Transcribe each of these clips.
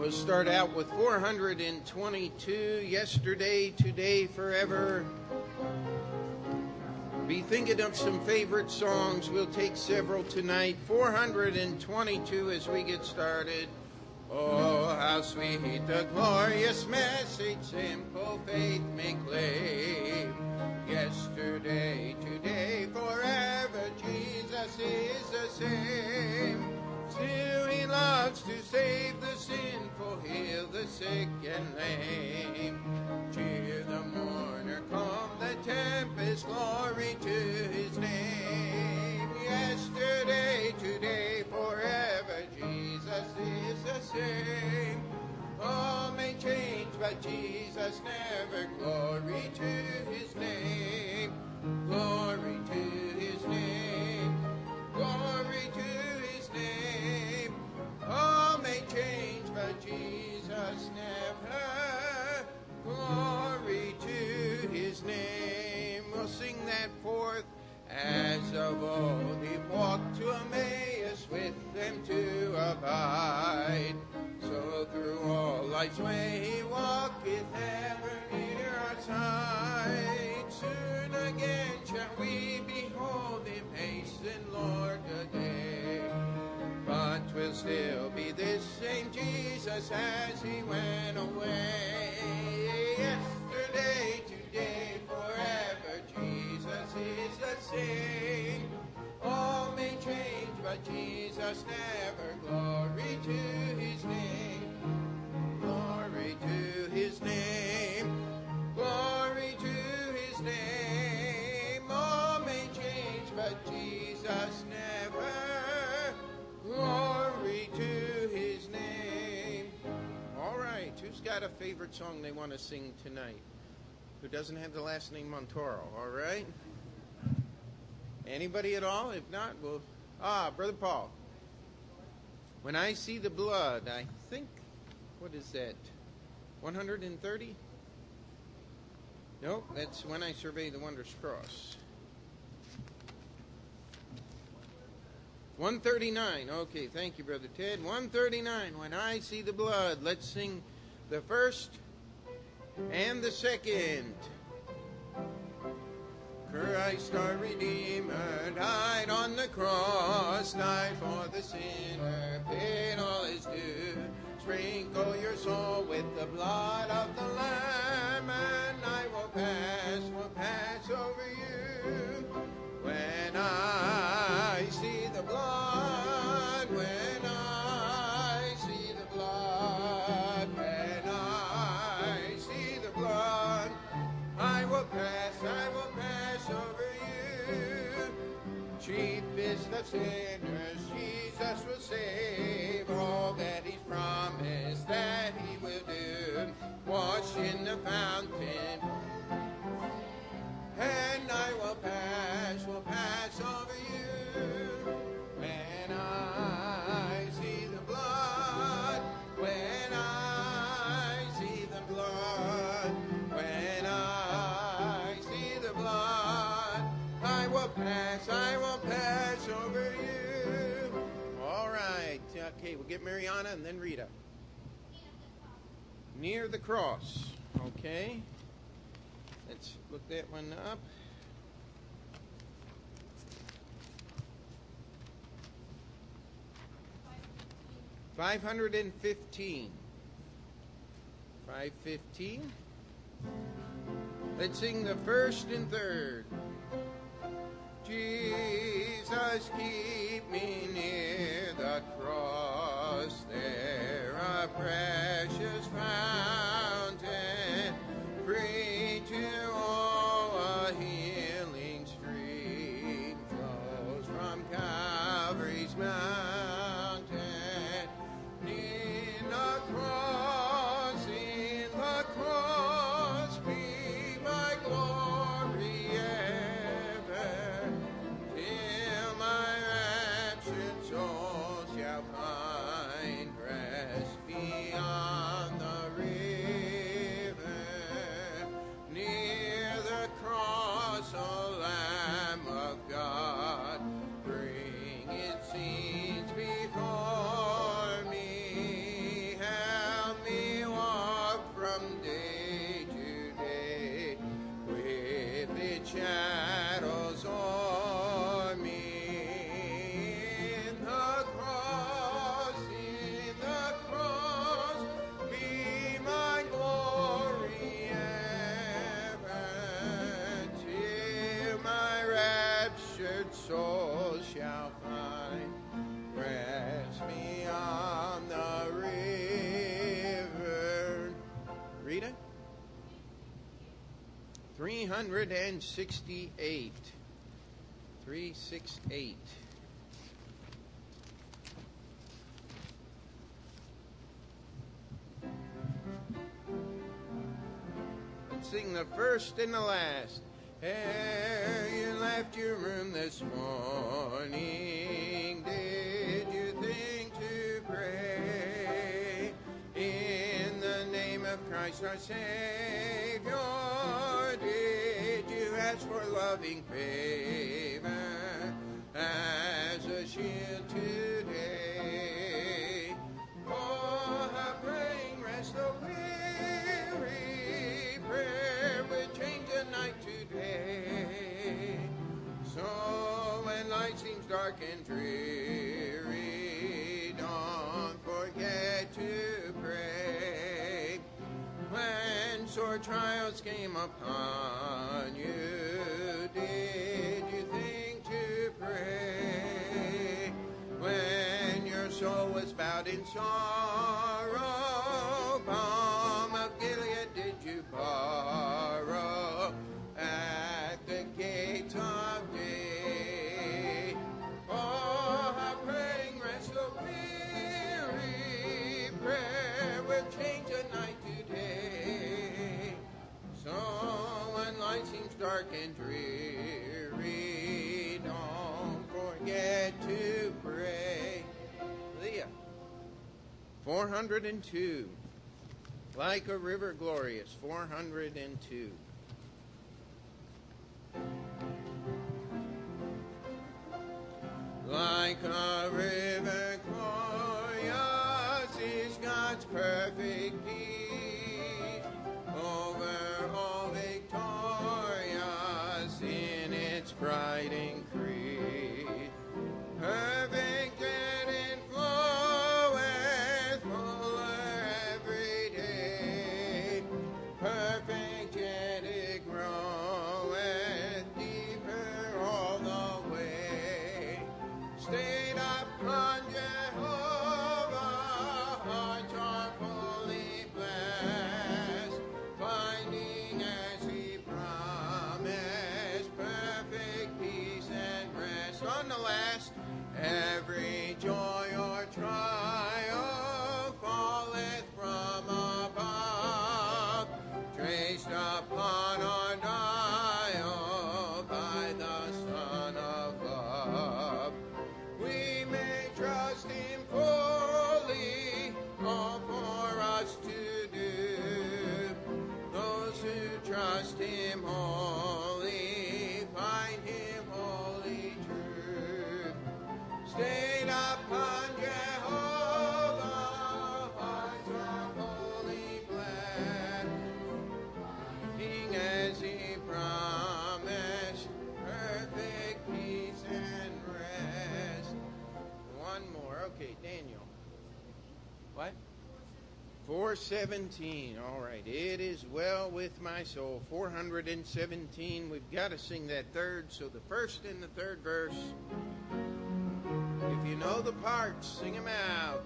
We'll start out with 422 Yesterday, Today, Forever. Be thinking of some favorite songs. We'll take several tonight. 422 as we get started. Oh, how sweet the glorious message simple faith may claim. Yesterday, today, forever, Jesus is the same. Still loves to save the sinful, heal the sick and lame. Cheer the mourner, calm the tempest, glory to his name. Yesterday, today, forever, Jesus is the same. All may change, but Jesus never. Glory to his name. Glory to Jesus never. Glory to his name. We'll sing that forth as of old. He walked to Emmaus with them to abide. So through all life's way he walketh ever near our side. Soon again shall we behold him hasten, Lord, still be this same Jesus as he went away. Yesterday, today, forever, Jesus is the same. All may change, but Jesus never. Glory to his name. Got a favorite song they want to sing tonight? Who doesn't have the last name Montoro, all right? Anybody at all? If not, well, ah, Brother Paul. When I see the blood, I think, what is that? 130? Nope, that's when I survey the wondrous cross. 139. Okay, thank you, Brother Ted. 139. When I see the blood, let's sing the first and the second. Christ our Redeemer died on the cross, died for the sinner, paid all his due. Sprinkle your soul with the blood Chiefest okay, Mariana and then Rita. Near the cross, okay. Let's look that one up. Five hundred and fifteen. Five fifteen. Let's sing the first and third. Jesus, keep me near the cross there, a precious 368. 368. Let's sing the first and the last. Ere you left your room this morning, did you think to pray in the name of Christ our Savior? Loving favor as a shield today? Oh, how praying rest the weary prayer will change the night to day. So when light seems dark and dreary, don't forget to pray. When sore trials came upon you, in sorrow, balm of Gilead did you borrow at the gates of day? Oh, how praying rest the weary prayer will change the night to day. So when light seems dark and dreary, 402. Like a river glorious. 402. Like a river 417. All right. It is well with my soul. 417. We've got to sing that third. So the first and the third verse. If you know the parts, sing them out.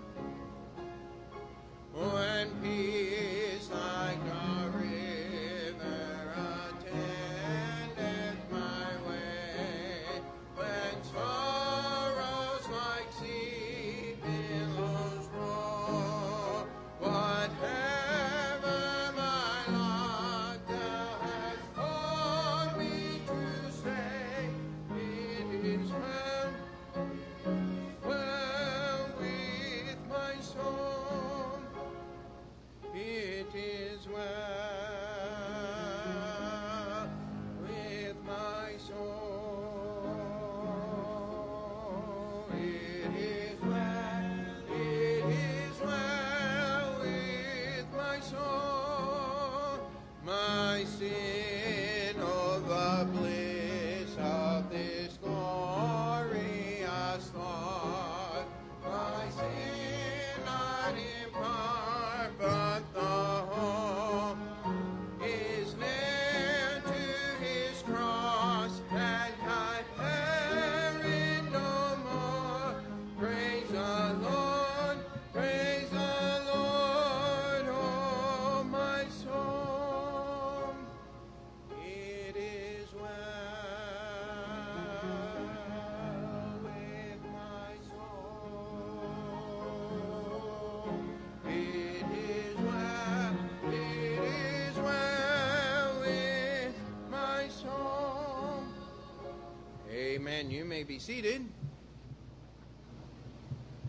May be seated.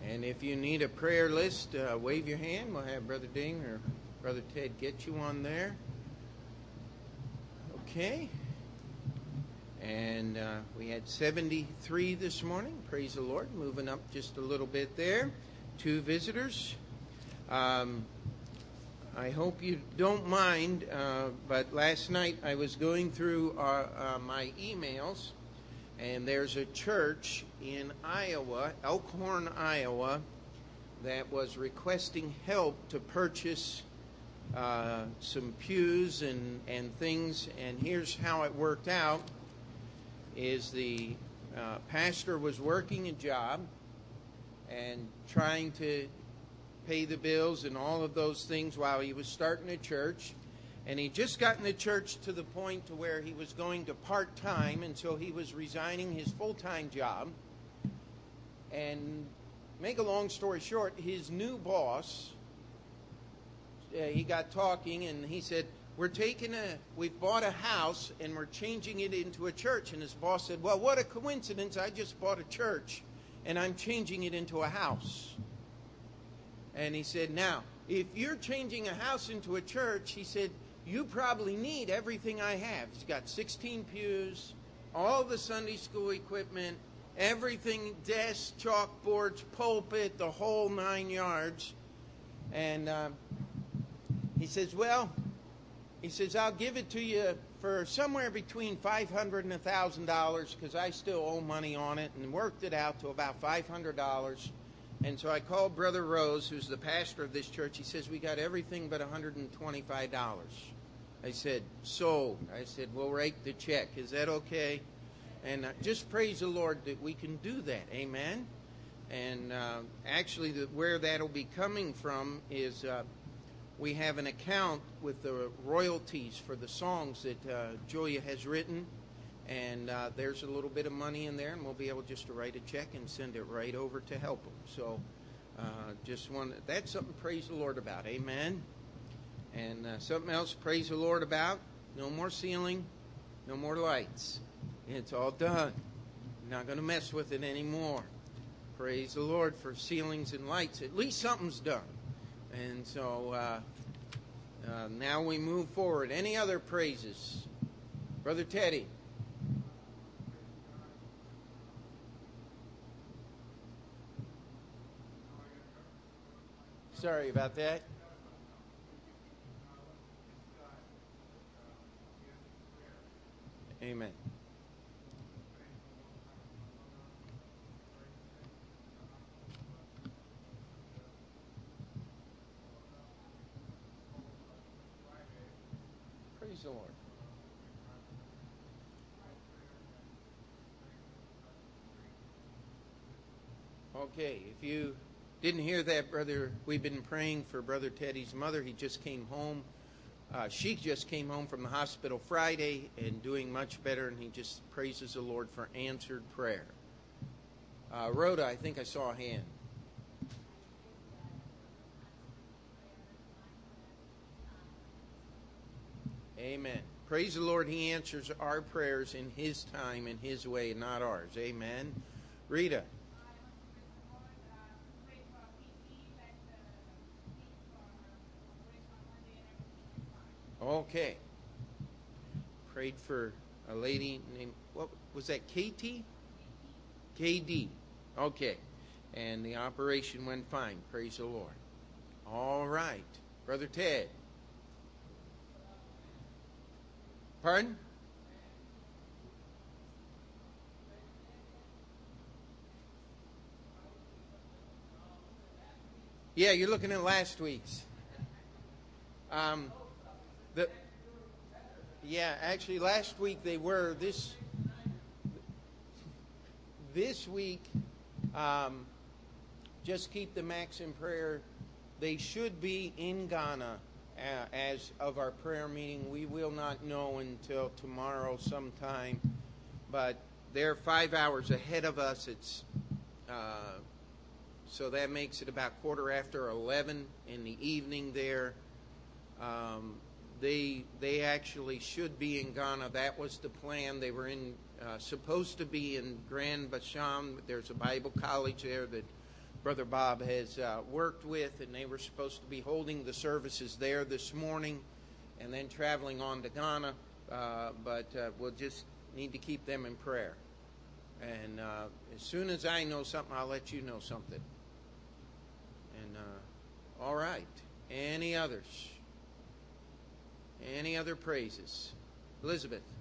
And if you need a prayer list, uh, wave your hand. We'll have Brother Ding or Brother Ted get you on there. Okay. And uh, we had 73 this morning. Praise the Lord. Moving up just a little bit there. Two visitors. Um, I hope you don't mind, uh, but last night I was going through uh, uh, my emails, and there's a church in Iowa, Elkhorn, Iowa, that was requesting help to purchase uh, some pews and, and things. And here's how it worked out: is the uh, pastor was working a job and trying to pay the bills and all of those things while he was starting a church. And he just gotten the church to the point to where he was going to part time, and so he was resigning his full time job. And make a long story short, his new boss, uh, he got talking, and he said, "We're taking a, we've bought a house, and we're changing it into a church." And his boss said, "Well, what a coincidence! I just bought a church, and I'm changing it into a house." And he said, Now, if you're changing a house into a church, he said, you probably need everything I have. He's got 16 pews, all the Sunday school equipment, everything desks, chalkboards, pulpit, the whole nine yards. And uh, he says, Well, he says, I'll give it to you for somewhere between 500 and $1,000 because I still owe money on it and worked it out to about $500. And so I called Brother Rose, who's the pastor of this church. He says, We got everything but $125. I said, Sold. I said, We'll write the check. Is that okay? And uh, just praise the Lord that we can do that. Amen. And uh, actually, the, where that'll be coming from is uh, we have an account with the royalties for the songs that uh, Julia has written and uh, there's a little bit of money in there, and we'll be able just to write a check and send it right over to help them. So, uh, just want that's something to praise the Lord about. Amen. And uh, something else praise the Lord about. No more ceiling, no more lights. It's all done. Not going to mess with it anymore. Praise the Lord for ceilings and lights. At least something's done. And so uh, uh, now we move forward. Any other praises? Brother Teddy. Sorry about that. Amen. Praise the Lord. Okay, if you didn't hear that, brother. We've been praying for Brother Teddy's mother. He just came home. Uh, she just came home from the hospital Friday and doing much better, and he just praises the Lord for answered prayer. Uh, Rhoda, I think I saw a hand. Amen. Praise the Lord. He answers our prayers in His time, in His way, not ours. Amen. Rita. Okay. Prayed for a lady named, what was that, KT? KD. Okay. And the operation went fine. Praise the Lord. All right. Brother Ted. Pardon? Yeah, you're looking at last week's. Um, the, yeah, actually, last week they were. This this week, um, just keep the max in prayer. They should be in Ghana uh, as of our prayer meeting. We will not know until tomorrow sometime, but they're five hours ahead of us. It's uh, so that makes it about quarter after eleven in the evening there. Um, they they actually should be in Ghana. That was the plan. They were in uh, supposed to be in Grand Bassam. There's a Bible college there that Brother Bob has uh, worked with, and they were supposed to be holding the services there this morning, and then traveling on to Ghana. Uh, but we'll just need to keep them in prayer. And as soon as I know something, I'll let you know something. And all right. Any others? Any other praises? Elizabeth.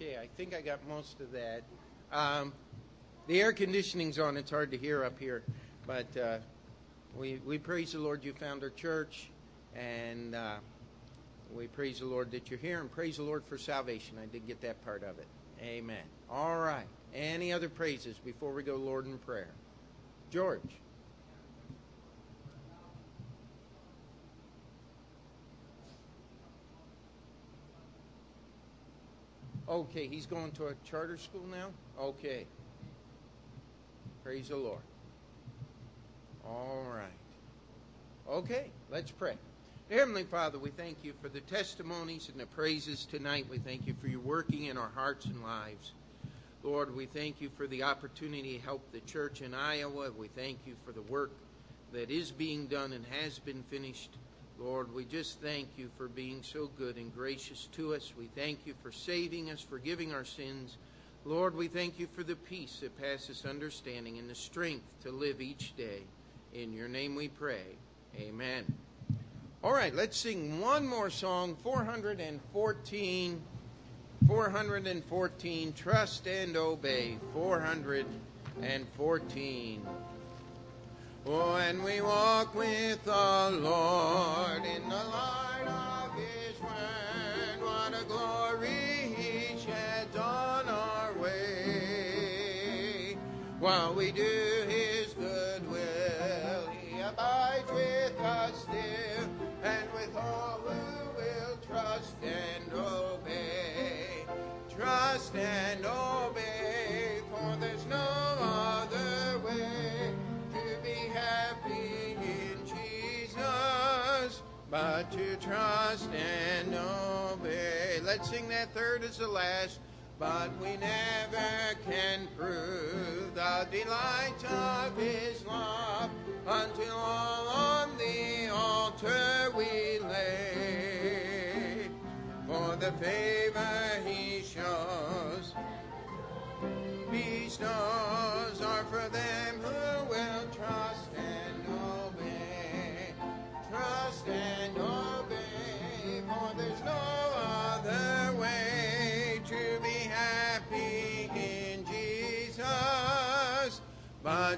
Okay, I think I got most of that. Um, the air conditioning's on. It's hard to hear up here, but uh, we we praise the Lord. You found our church, and uh, we praise the Lord that you're here, and praise the Lord for salvation. I did get that part of it. Amen. All right. Any other praises before we go, Lord, in prayer? George. Okay, he's going to a charter school now? Okay. Praise the Lord. All right. Okay, let's pray. Heavenly Father, we thank you for the testimonies and the praises tonight. We thank you for your working in our hearts and lives. Lord, we thank you for the opportunity to help the church in Iowa. We thank you for the work that is being done and has been finished. Lord, we just thank you for being so good and gracious to us. We thank you for saving us, forgiving our sins. Lord, we thank you for the peace that passes understanding and the strength to live each day. In your name we pray. Amen. All right, let's sing one more song 414. 414. Trust and obey. 414. And we walk with the Lord in the light of His word. What a glory He sheds on our way. While we do His good will, He abides with us still, and with all who will trust and obey. Trust and obey, but to trust and obey. Let's sing that third as the last. But we never can prove the delight of his love until all on the altar we lay. For the favor he shows bestows our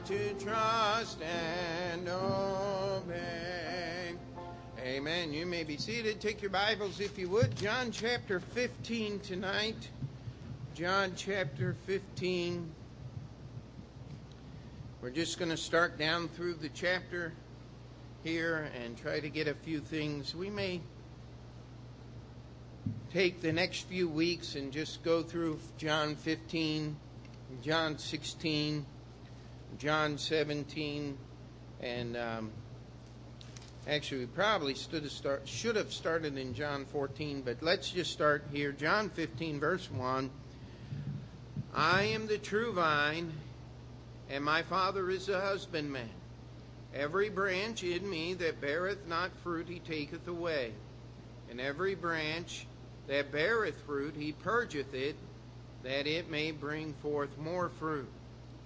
to trust and obey. Amen. You may be seated. Take your Bibles if you would. John chapter 15 tonight. John chapter 15. We're just going to start down through the chapter here and try to get a few things. We may take the next few weeks and just go through John 15, John 16, John 17, and um, actually we probably start, should have started in John 14, but let's just start here. John 15, verse 1. I am the true vine, and my Father is the husbandman. Every branch in me that beareth not fruit, he taketh away. And every branch that beareth fruit, he purgeth it, that it may bring forth more fruit.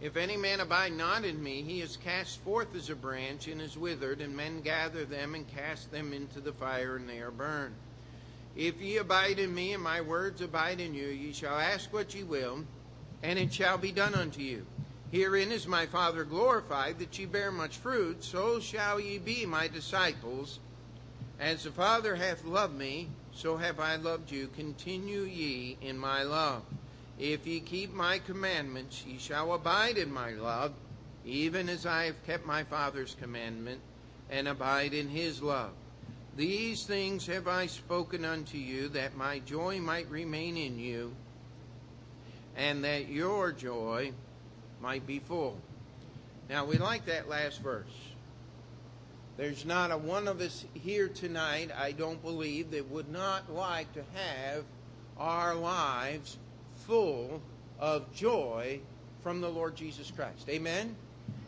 If any man abide not in me, he is cast forth as a branch and is withered, and men gather them and cast them into the fire, and they are burned. If ye abide in me, and my words abide in you, ye shall ask what ye will, and it shall be done unto you. Herein is my Father glorified, that ye bear much fruit, so shall ye be my disciples. As the Father hath loved me, so have I loved you. Continue ye in my love. If ye keep my commandments, ye shall abide in my love, even as I have kept my Father's commandment, and abide in his love. These things have I spoken unto you, that my joy might remain in you, and that your joy might be full. Now, we like that last verse. There's not a one of us here tonight, I don't believe, that would not like to have our lives full of joy from the Lord Jesus Christ. Amen?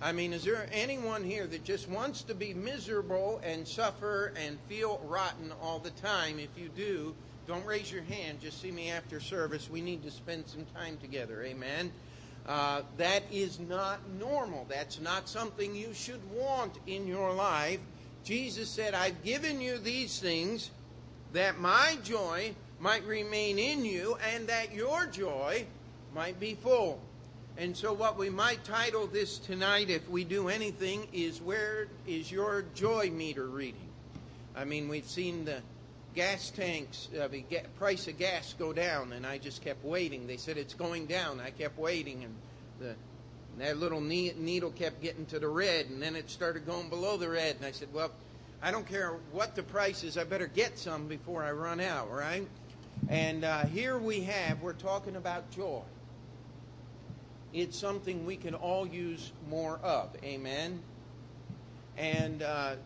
I mean, is there anyone here that just wants to be miserable and suffer and feel rotten all the time? If you do, don't raise your hand. Just see me after service. We need to spend some time together. Amen? Uh, that is not normal. That's not something you should want in your life. Jesus said, I've given you these things that my joy might remain in you and that your joy might be full. And so, what we might title this tonight, if we do anything, is Where is your joy meter reading? I mean, we've seen the gas tanks, uh, the price of gas go down, and I just kept waiting. They said it's going down. I kept waiting, and the that little needle kept getting to the red, and then it started going below the red. And I said, Well, I don't care what the price is, I better get some before I run out, right? And uh, here we have, we're talking about joy. It's something we can all use more of. Amen. And uh,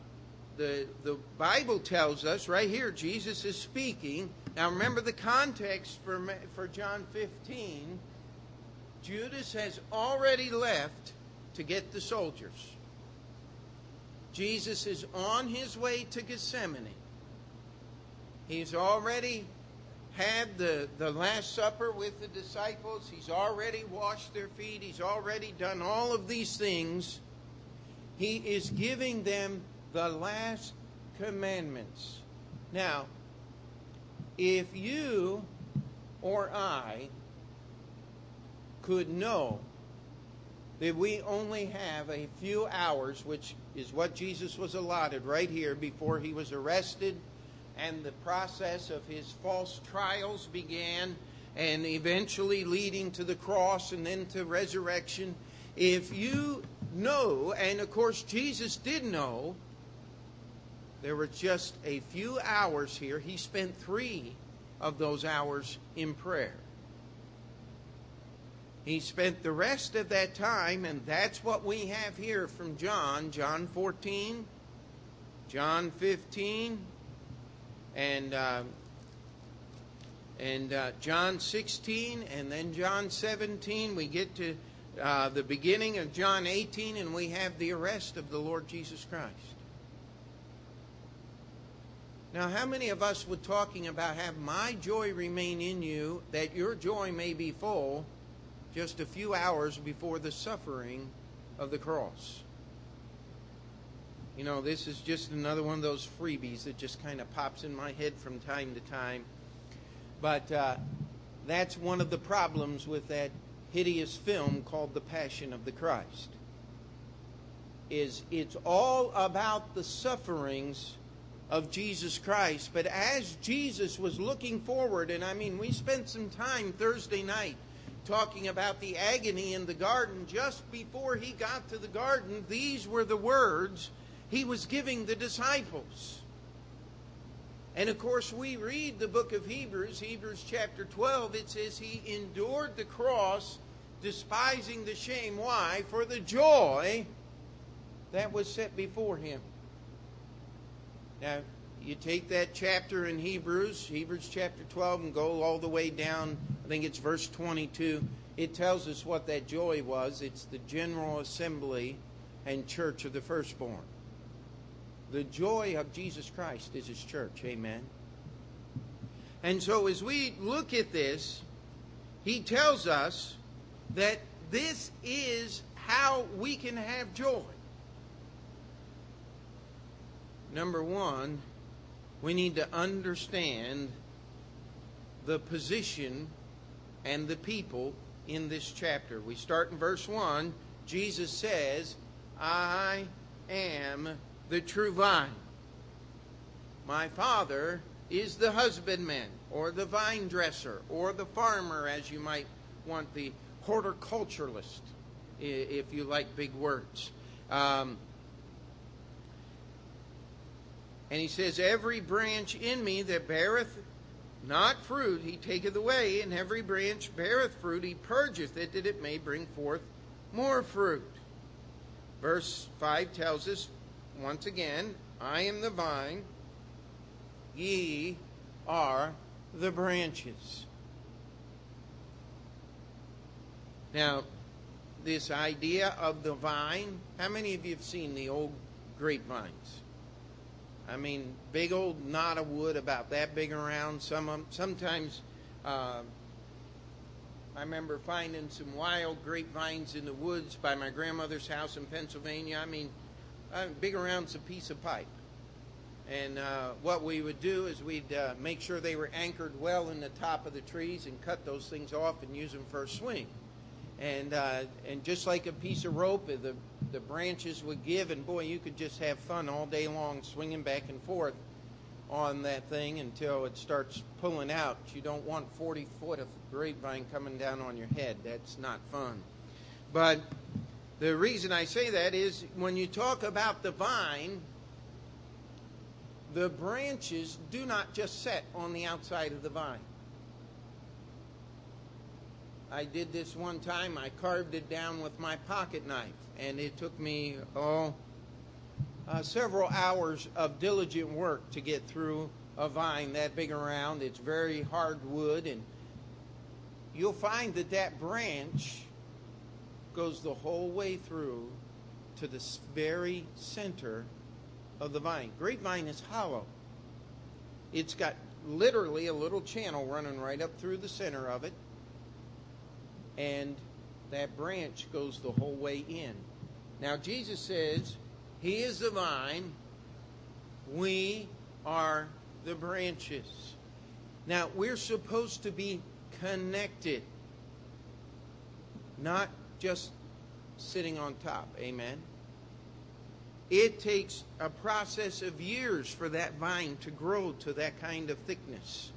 the, the Bible tells us right here, Jesus is speaking. Now remember the context for, for John 15. Judas has already left to get the soldiers. Jesus is on his way to Gethsemane. He's already had the, the Last Supper with the disciples. He's already washed their feet. He's already done all of these things. He is giving them the last commandments. Now, if you or I could know that we only have a few hours, which is what Jesus was allotted right here before he was arrested and the process of his false trials began and eventually leading to the cross and then to resurrection. If you know, and of course Jesus did know, there were just a few hours here. He spent three of those hours in prayer. he spent the rest of that time, and that's what we have here from John John 14, John 15, and, uh, and uh, John 16, and then John 17. We get to uh, the beginning of John 18, and we have the arrest of the Lord Jesus Christ. Now, how many of us were talking about have my joy remain in you, that your joy may be full? just a few hours before the suffering of the cross. You know, this is just another one of those freebies that just kind of pops in my head from time to time. But uh, that's one of the problems with that hideous film called The Passion of the Christ. Is it's all about the sufferings of Jesus Christ. But as Jesus was looking forward, and I mean, we spent some time Thursday night talking about the agony in the garden, just before he got to the garden, these were the words he was giving the disciples. And of course, we read the book of Hebrews, Hebrews chapter 12, it says he endured the cross, despising the shame. Why? For the joy that was set before him. Now, you take that chapter in Hebrews, Hebrews chapter 12, and go all the way down, I think it's verse 22. It tells us what that joy was. It's the general assembly and church of the firstborn. The joy of Jesus Christ is his church. Amen. And so as we look at this, he tells us that this is how we can have joy. Number one, we need to understand the position and the people in this chapter. We start in verse 1. Jesus says, I am the true vine. My Father is the husbandman, or the vine dresser, or the farmer, as you might want the horticulturalist, if you like big words. Um, and he says, Every branch in me that beareth not fruit, he taketh away, and every branch beareth fruit, he purgeth it, that it may bring forth more fruit. Verse 5 tells us, once again, I am the vine, ye are the branches. Now, this idea of the vine, how many of you have seen the old grapevines? I mean, big old knot of wood about that big around. Some sometimes uh, I remember finding some wild grapevines in the woods by my grandmother's house in Pennsylvania. I mean, uh, big around's a piece of pipe. And uh, what we would do is we'd uh, make sure they were anchored well in the top of the trees and cut those things off and use them for a swing. And uh, and just like a piece of rope, the the branches would give, and boy, you could just have fun all day long swinging back and forth on that thing until it starts pulling out. You don't want 40 foot of grapevine coming down on your head. That's not fun. But the reason I say that is when you talk about the vine, the branches do not just set on the outside of the vine. I did this one time. I carved it down with my pocket knife and it took me oh uh, several hours of diligent work to get through a vine that big around. It's very hard wood, and you'll find that that branch goes the whole way through to the very center of the vine. Grapevine is hollow. It's got literally a little channel running right up through the center of it, and that branch goes the whole way in. Now, Jesus says, He is the vine, we are the branches. Now, we're supposed to be connected, not just sitting on top. Amen. It takes a process of years for that vine to grow to that kind of thickness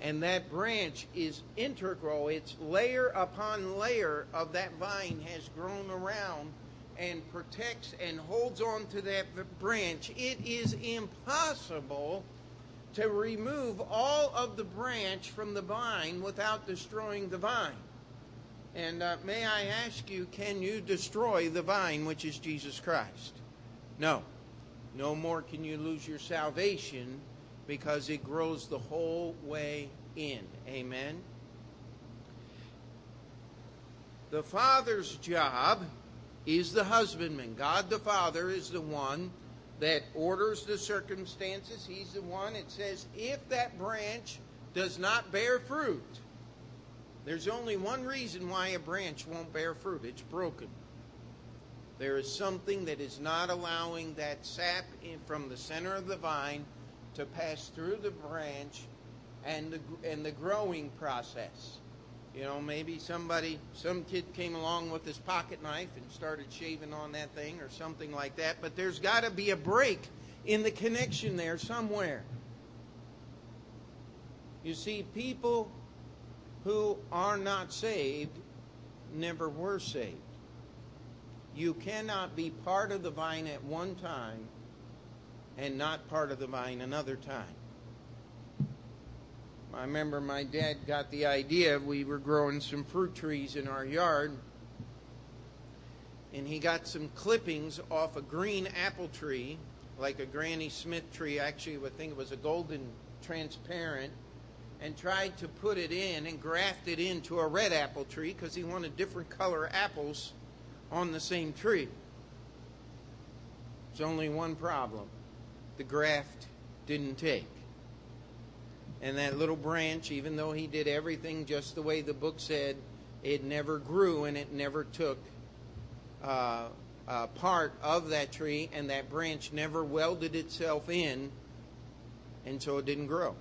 and that branch is integral. It's layer upon layer of that vine has grown around and protects and holds on to that branch. It is impossible to remove all of the branch from the vine without destroying the vine. And uh, may I ask you, can you destroy the vine, which is Jesus Christ? No. No more can you lose your salvation because it grows the whole way in. Amen. The Father's job is the husbandman. God the Father is the one that orders the circumstances. He's the one that says, if that branch does not bear fruit, there's only one reason why a branch won't bear fruit it's broken. There is something that is not allowing that sap from the center of the vine to pass through the branch and the, and the growing process. You know, maybe somebody, some kid came along with his pocket knife and started shaving on that thing or something like that, but there's got to be a break in the connection there somewhere. You see, people who are not saved never were saved. You cannot be part of the vine at one time and not part of the vine another time. I remember my dad got the idea. We were growing some fruit trees in our yard, and he got some clippings off a green apple tree, like a Granny Smith tree. Actually, I think it was a golden transparent, and tried to put it in and graft it into a red apple tree because he wanted different color apples on the same tree. There's only one problem the graft didn't take. And that little branch, even though he did everything just the way the book said, it never grew and it never took uh, part of that tree, and that branch never welded itself in, and so it didn't grow.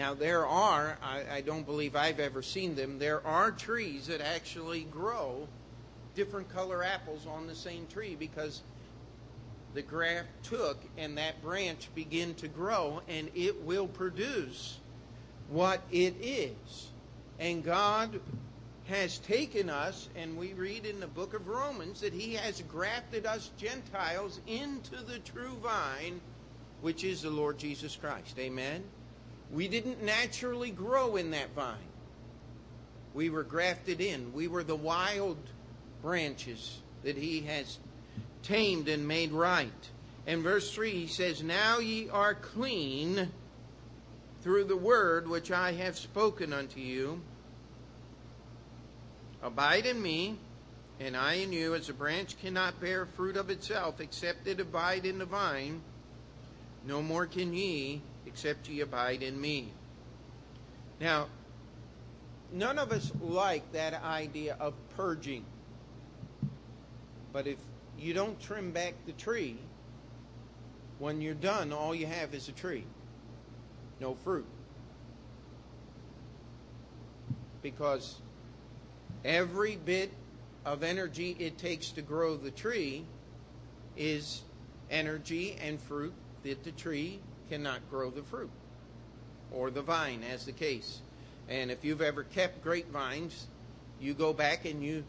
Now, there are, I, I don't believe I've ever seen them, there are trees that actually grow different color apples on the same tree because the graft took and that branch began to grow and it will produce what it is. And God has taken us, and we read in the book of Romans that He has grafted us Gentiles into the true vine, which is the Lord Jesus Christ. Amen? We didn't naturally grow in that vine, we were grafted in. We were the wild branches that He has tamed and made right. In verse 3, he says, Now ye are clean through the word which I have spoken unto you. Abide in me, and I in you, as a branch cannot bear fruit of itself, except it abide in the vine. No more can ye, except ye abide in me. Now, none of us like that idea of purging. But if you don't trim back the tree, when you're done, all you have is a tree, no fruit. Because every bit of energy it takes to grow the tree is energy and fruit that the tree cannot grow the fruit or the vine, as the case. And if you've ever kept grapevines, you go back and you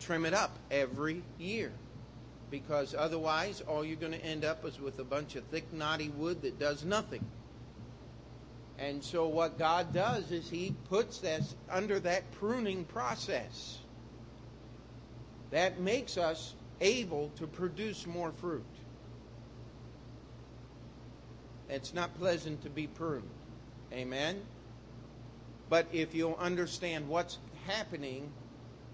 trim it up every year. Because otherwise all you're going to end up is with a bunch of thick knotty wood that does nothing. And so what god does is he puts us under that pruning process that makes us able to produce more fruit it's not pleasant to be pruned amen but if you'll understand what's happening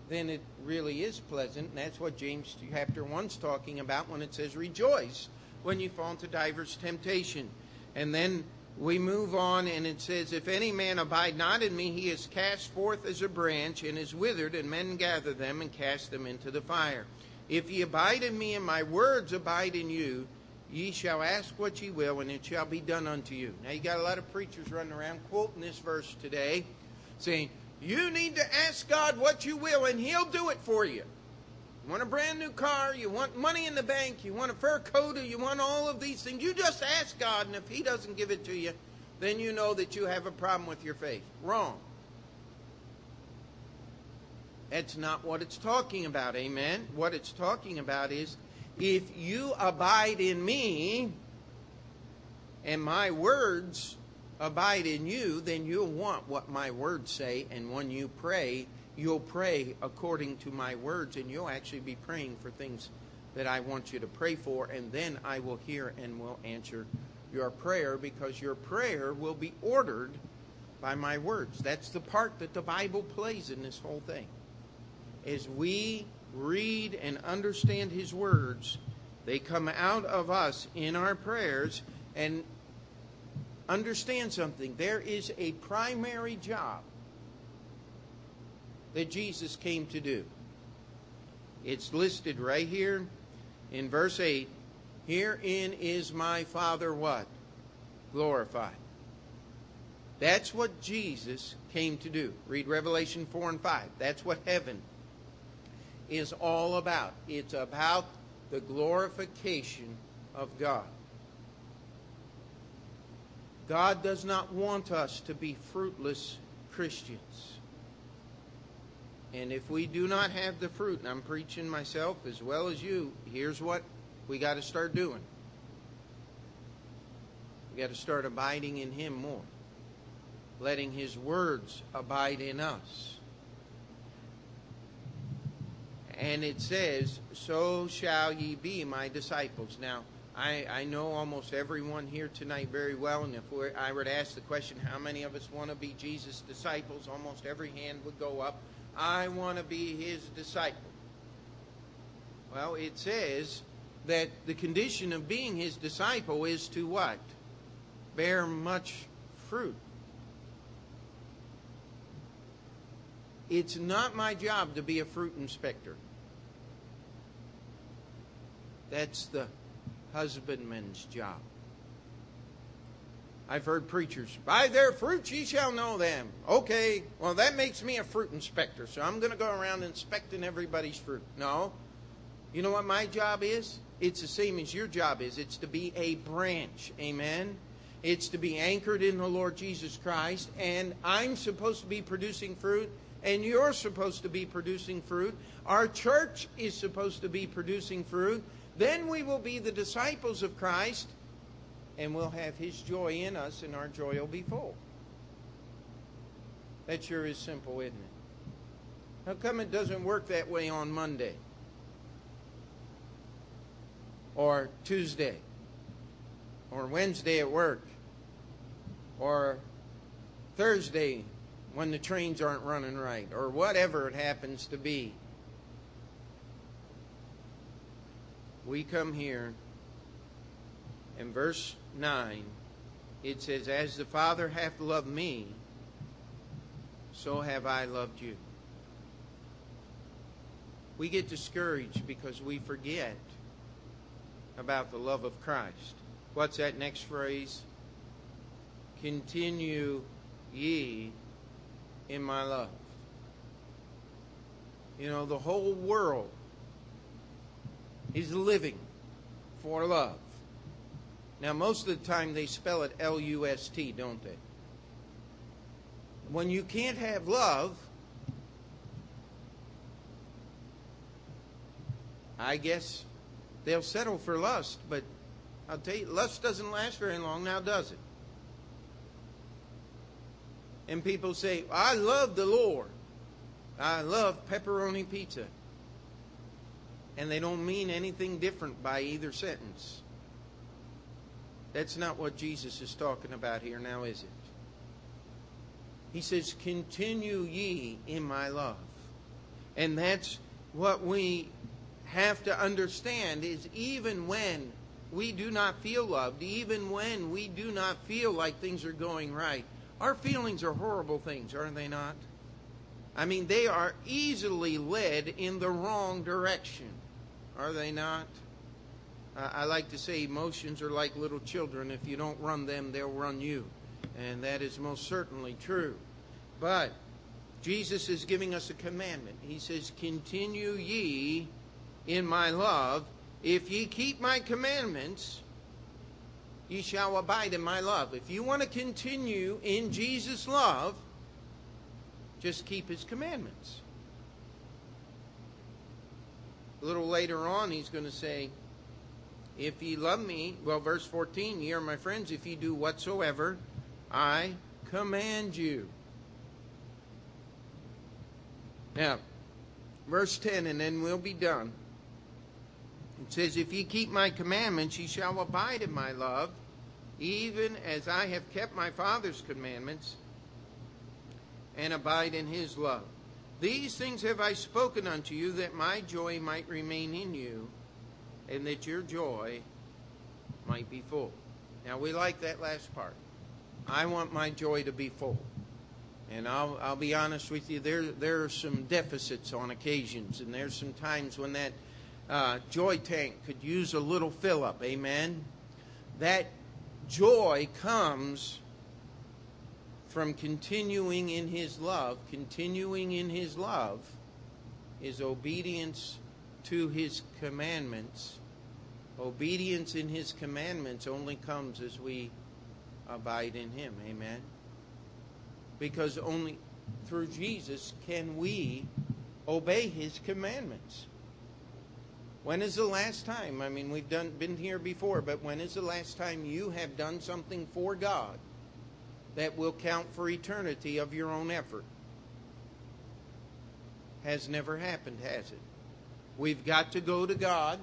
then it really is pleasant. And that's what James chapter 1's talking about when it says, Rejoice when you fall into divers temptation. And then we move on and it says, If any man abide not in me, he is cast forth as a branch and is withered, and men gather them and cast them into the fire. If ye abide in me and my words abide in you, ye shall ask what ye will, and it shall be done unto you. Now you got a lot of preachers running around quoting this verse today, saying, you need to ask God what you will, and He'll do it for you. You want a brand new car, you want money in the bank, you want a fur coat, you want all of these things. You just ask God, and if He doesn't give it to you, then you know that you have a problem with your faith. Wrong. That's not what it's talking about, amen? What it's talking about is if you abide in me and my words abide in you, then you'll want what my words say, and when you pray, you'll pray according to my words, and you'll actually be praying for things that I want you to pray for, and then I will hear and will answer your prayer because your prayer will be ordered by my words. That's the part that the Bible plays in this whole thing. As we read and understand his words, they come out of us in our prayers and understand something. There is a primary job that Jesus came to do. It's listed right here in verse 8. Herein is my Father what? Glorified. That's what Jesus came to do. Read Revelation 4 and 5. That's what heaven is all about. It's about the glorification of God. God does not want us to be fruitless Christians. And if we do not have the fruit, and I'm preaching myself as well as you, here's what we got to start doing. We got to start abiding in Him more, letting His words abide in us. And it says, So shall ye be my disciples. Now, I, I know almost everyone here tonight very well, and if I were to ask the question, how many of us want to be Jesus' disciples, almost every hand would go up. I want to be his disciple. Well, it says that the condition of being his disciple is to what? Bear much fruit. It's not my job to be a fruit inspector. That's the husbandman's job. I've heard preachers, by their fruits ye shall know them. Okay, well, that makes me a fruit inspector, so I'm going to go around inspecting everybody's fruit. No. You know what my job is? It's the same as your job is. It's to be a branch. Amen? It's to be anchored in the Lord Jesus Christ, and I'm supposed to be producing fruit, and you're supposed to be producing fruit. Our church is supposed to be producing fruit. Then we will be the disciples of Christ and we'll have His joy in us, and our joy will be full. That sure is simple, isn't it? How come it doesn't work that way on Monday? Or Tuesday? Or Wednesday at work? Or Thursday when the trains aren't running right? Or whatever it happens to be. We come here, in verse 9, it says, As the Father hath loved me, so have I loved you. We get discouraged because we forget about the love of Christ. What's that next phrase? Continue ye in my love. You know, the whole world is living for love. Now, most of the time they spell it L U S T, don't they? When you can't have love, I guess they'll settle for lust, but I'll tell you, lust doesn't last very long now, does it? And people say, I love the Lord. I love pepperoni pizza. And they don't mean anything different by either sentence. That's not what Jesus is talking about here now, is it? He says, Continue ye in my love. And that's what we have to understand is even when we do not feel loved, even when we do not feel like things are going right, our feelings are horrible things, are they not? I mean, they are easily led in the wrong direction, are they not? I like to say emotions are like little children. If you don't run them, they'll run you. And that is most certainly true. But Jesus is giving us a commandment. He says, Continue ye in my love. If ye keep my commandments, ye shall abide in my love. If you want to continue in Jesus' love, just keep his commandments. A little later on, he's going to say, if ye love me, well, verse 14, ye are my friends if ye do whatsoever I command you. Now, verse 10, and then we'll be done. It says, If ye keep my commandments, ye shall abide in my love, even as I have kept my Father's commandments and abide in his love. These things have I spoken unto you, that my joy might remain in you, and that your joy might be full. Now, we like that last part. I want my joy to be full. And I'll, I'll be honest with you, there, there are some deficits on occasions, and there's some times when that uh, joy tank could use a little fill up. Amen? That joy comes from continuing in His love. Continuing in His love is obedience to His commandments. Obedience in His commandments only comes as we abide in Him. Amen? Because only through Jesus can we obey His commandments. When is the last time? I mean, we've done been here before, but when is the last time you have done something for God that will count for eternity of your own effort? Has never happened, has it? We've got to go to God.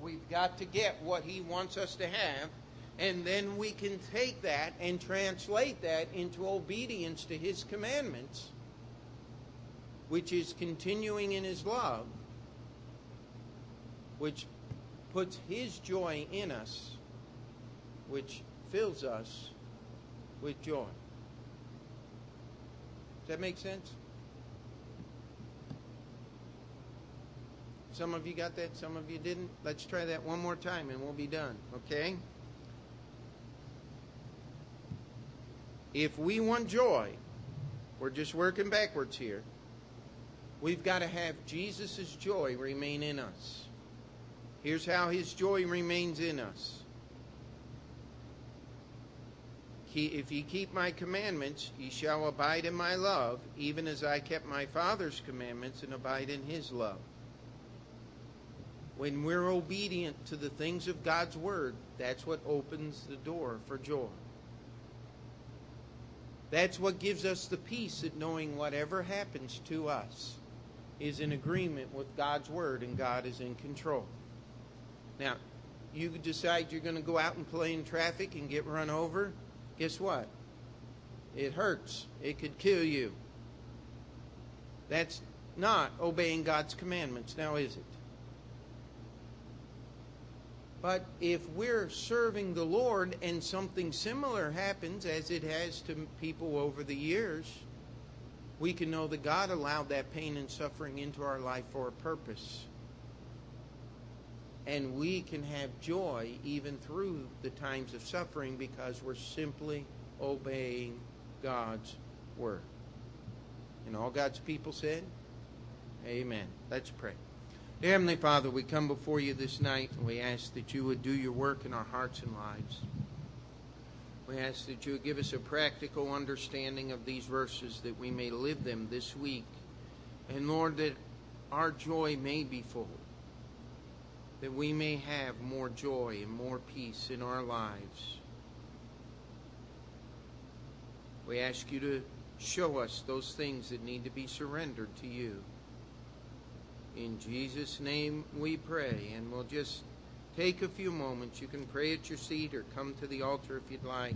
We've got to get what He wants us to have. And then we can take that and translate that into obedience to His commandments, which is continuing in His love which puts His joy in us, which fills us with joy. Does that make sense? Some of you got that, some of you didn't. Let's try that one more time and we'll be done, okay? If we want joy, we're just working backwards here. We've got to have Jesus' joy remain in us. Here's how his joy remains in us. If ye keep my commandments, ye shall abide in my love, even as I kept my Father's commandments and abide in his love. When we're obedient to the things of God's word, that's what opens the door for joy. That's what gives us the peace of knowing whatever happens to us is in agreement with God's word and God is in control. Now, you decide you're going to go out and play in traffic and get run over. Guess what? It hurts. It could kill you. That's not obeying God's commandments, now is it? But if we're serving the Lord and something similar happens, as it has to people over the years, we can know that God allowed that pain and suffering into our life for a purpose and we can have joy even through the times of suffering because we're simply obeying God's word. And all God's people said, Amen. Let's pray. Dear Heavenly Father, we come before you this night and we ask that you would do your work in our hearts and lives. We ask that you would give us a practical understanding of these verses that we may live them this week. And Lord, that our joy may be full that we may have more joy and more peace in our lives. We ask you to show us those things that need to be surrendered to you. In Jesus' name we pray, and we'll just take a few moments. You can pray at your seat or come to the altar if you'd like.